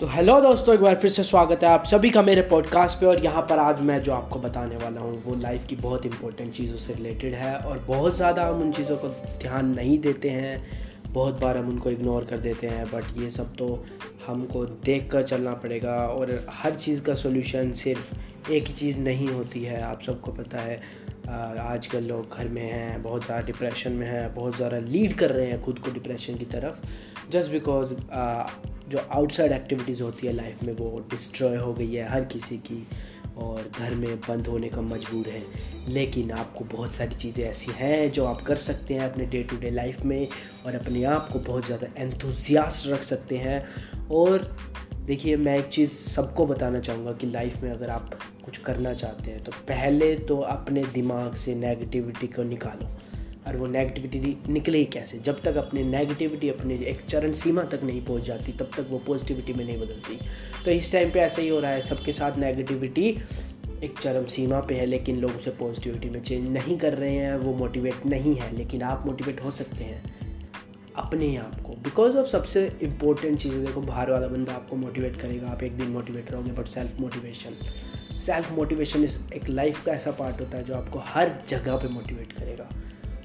तो हेलो दोस्तों, एक बार फिर से स्वागत है आप सभी का मेरे पॉडकास्ट पे और यहाँ पर आज मैं जो आपको बताने वाला हूँ, वो लाइफ की बहुत इंपॉर्टेंट चीज़ों से रिलेटेड है और बहुत ज़्यादा हम उन चीज़ों को ध्यान नहीं देते हैं, बहुत बार हम उनको इग्नोर कर देते हैं बट ये सब तो हमको देख कर चलना पड़ेगा और हर चीज़ का सोल्यूशन सिर्फ़ एक ही चीज़ नहीं होती है, आप सबको पता है। आजकल लोग घर में हैं, बहुत ज़्यादा डिप्रेशन में हैं, बहुत ज़्यादा लीड कर रहे हैं खुद को डिप्रेशन की तरफ़ जस्ट बिकॉज़ जो आउटसाइड एक्टिविटीज़ होती है लाइफ में, वो डिस्ट्रॉय हो गई है हर किसी की और घर में बंद होने का मजबूर है। लेकिन आपको बहुत सारी चीज़ें ऐसी हैं जो आप कर सकते हैं अपने डे टू डे लाइफ में और अपने आप को बहुत ज़्यादा एंथुजियास्ट रख सकते हैं। और देखिए, मैं एक चीज़ सबको बताना चाहूँगा कि लाइफ में अगर आप कुछ करना चाहते हैं तो पहले तो अपने दिमाग से नेगेटिविटी को निकालो। और वो नेगेटिविटी निकले कैसे? जब तक अपनी नेगेटिविटी अपने एक चरण सीमा तक नहीं पहुँच जाती, तब तक वो पॉजिटिविटी में नहीं बदलती। तो इस टाइम पे ऐसा ही हो रहा है, सबके साथ नेगेटिविटी एक चरम सीमा पे है, लेकिन लोग उसे पॉजिटिविटी में चेंज नहीं कर रहे हैं, वो मोटिवेट नहीं है, लेकिन आप मोटिवेट हो सकते हैं अपने आप को। बिकॉज़ ऑफ़ सबसे इंपॉर्टेंट चीज़ें, देखो, बाहर वाला बंदा आपको मोटिवेट करेगा, आप एक दिन मोटिवेट रहोगे but self motivation self motivation इस एक लाइफ का ऐसा पार्ट होता है जो आपको हर जगह पे मोटिवेट करेगा।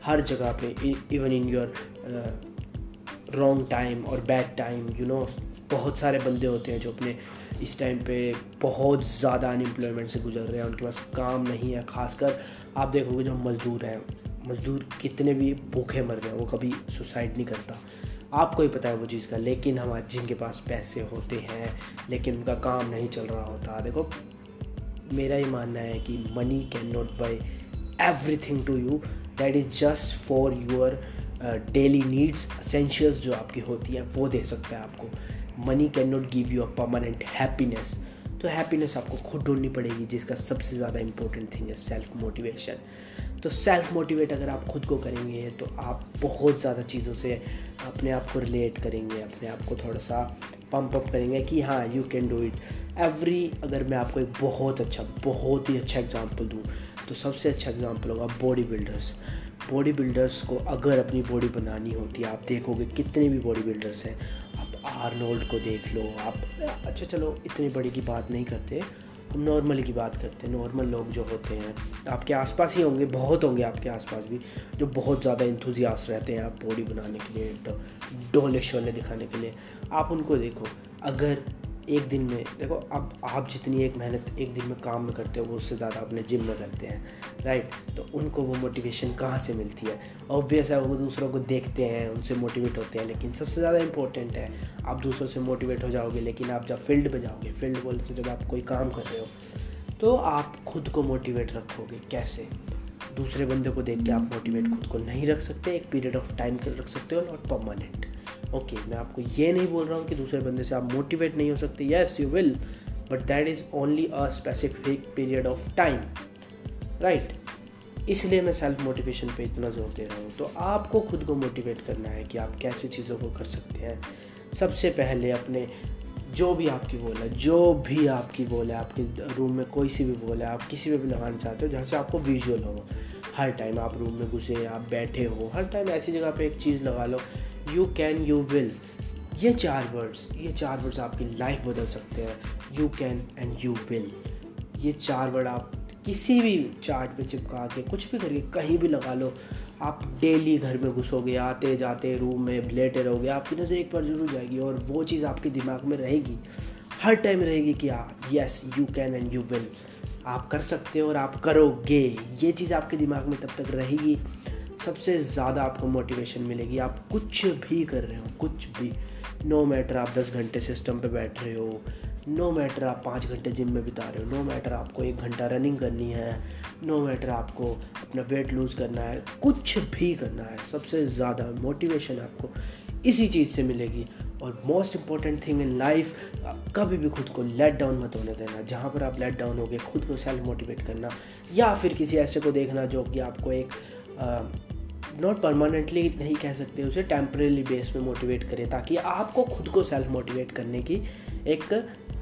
हर जगह पे even in your wrong time और बैड टाइम यू नो बहुत सारे बंदे होते हैं जो अपने इस टाइम पे बहुत ज़्यादा अनएम्प्लॉयमेंट से गुजर रहे हैं, उनके पास काम नहीं है, खासकर आप देखोगे जो मज़दूर हैं, मज़दूर कितने भी भूखे मर गए वो कभी सुसाइड नहीं करता। आपको ही पता है वो चीज़ का, लेकिन हमारे जिनके पास पैसे होते हैं, लेकिन उनका काम नहीं चल रहा होता, देखो, मेरा ही मानना है कि money can not buy everything to you that is just for your daily needs essentials जो आपकी होती हैं, वो दे सकता है आपको। Money can not give you a permanent happiness तो हैप्पीनेस आपको खुद ढूंढनी पड़ेगी, जिसका सबसे ज़्यादा इंपॉर्टेंट थिंग है सेल्फ मोटिवेशन तो सेल्फ मोटिवेट अगर आप खुद को करेंगे तो आप बहुत ज़्यादा चीज़ों से अपने आप को रिलेट करेंगे, अपने आप को थोड़ा सा पम्प अप करेंगे कि हाँ you can do it every अगर मैं आपको एक बहुत अच्छा बहुत ही अच्छा एग्ज़ाम्पल दूँ तो सबसे अच्छा एग्ज़ाम्पल होगा बॉडी बिल्डर्स बॉडी बिल्डर्स को अगर अपनी बॉडी बनानी होती है आप देखोगे कितने भी बॉडी बिल्डर्स हैं, आप आर्नोल्ड को देख लो, आप अच्छा चलो, इतनी बड़ी की बात नहीं करते, हम नॉर्मल की बात करते हैं नॉर्मल लोग जो होते हैं, आपके आसपास ही होंगे, बहुत होंगे आपके आसपास भी, जो बहुत ज़्यादा इंथुजियास रहते हैं आप बॉडी बनाने के लिए, डोले शोले दिखाने के लिए, आप उनको देखो, अगर एक दिन में, देखो, अब आप जितनी एक मेहनत एक दिन में काम में करते हो, वो उससे ज़्यादा अपने जिम में करते हैं राइट तो उनको वो मोटिवेशन कहाँ से मिलती है? ऑब्वियस है, वो दूसरों को देखते हैं, उनसे मोटिवेट होते हैं, लेकिन सबसे ज़्यादा इंपॉर्टेंट है, आप दूसरों से मोटिवेट हो जाओगे, लेकिन आप जब फ़ील्ड पर जाओगे फ़ील्ड बोलते जब आप कोई काम कर रहे हो तो आप खुद को मोटिवेट रखोगे, कैसे? दूसरे बंदे को देख के आप मोटिवेट खुद को नहीं रख सकते, एक पीरियड ऑफ़ टाइम के रख सकते हो नॉट परमानेंट ओके मैं आपको ये नहीं बोल रहा हूँ कि दूसरे बंदे से आप मोटिवेट नहीं हो सकते. Yes you will but that is only a specific period of time right इसलिए मैं सेल्फ मोटिवेशन पे इतना ज़ोर दे रहा हूँ. तो आपको खुद को मोटिवेट करना है कि आप कैसे चीज़ों को कर सकते हैं. सबसे पहले अपने, जो भी आपकी बोल है, जो भी आपकी बोल है, आपके रूम में कोई सी भी बोल है, आप किसी में भी लगाना चाहते हो, जहाँ से आपको विजुअल हो. हर टाइम आप रूम में घुसे, आप बैठे हो, हर टाइम ऐसी जगह पे एक चीज़ लगा लो यू कैन यू विल ये चार वर्ड्स ये चार वर्ड्स आपकी लाइफ बदल सकते हैं. You can and you will ये चार वर्ड आप किसी भी चार्ट पे चिपका के, कुछ भी करके कहीं भी लगा लो, आप डेली घर में घुसोगे, आते जाते रूम में लेटे रहोगे, आपकी नज़र एक बार ज़रूर जाएगी और वो चीज़ आपके दिमाग में रहेगी. हर टाइम रहेगी कि हाँ yes you can and you will आप कर सकते हो और आप करोगे. ये चीज़ आपके दिमाग में तब तक रहेगी सबसे ज़्यादा आपको मोटिवेशन मिलेगी। आप कुछ भी कर रहे हो, कुछ भी। नो no मैटर आप दस घंटे सिस्टम पे बैठ रहे हो नो मैटर आप पाँच घंटे जिम में बिता रहे हो नो मैटर आपको एक घंटा रनिंग करनी है नो मैटर आपको अपना वेट लूज़ करना है, कुछ भी करना है, सबसे ज़्यादा मोटिवेशन आपको इसी चीज़ से मिलेगी। और most important thing in life कभी भी खुद को लेट डाउन मत होने देना। जहाँ पर आप लेट डाउन हो गए खुद को सेल्फ मोटिवेट करना। या फिर किसी ऐसे को देखना जो कि आपको एक नॉट परमानेंटली नहीं कह सकते उसे टेम्परेली बेस पे मोटिवेट करें ताकि आपको खुद को सेल्फ मोटिवेट करने की एक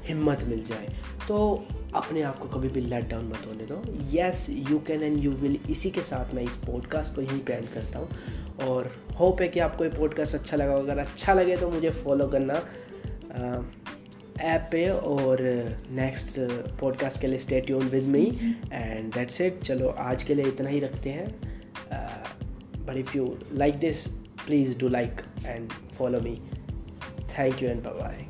हिम्मत मिल जाए। तो अपने आप को कभी भी लेट डाउन मत होने दो। Yes you can and you will इसी के साथ मैं इस पॉडकास्ट को यहीं पे एंड करता हूँ। और होप है कि आपको ये पॉडकास्ट अच्छा लगा अगर अच्छा लगे तो मुझे फॉलो करना ऐप पे। और नेक्स्ट पॉडकास्ट के लिए stay tune with me and that's it चलो आज के लिए इतना ही रखते हैं। but if you like this please do like and follow me. Thank you and bye bye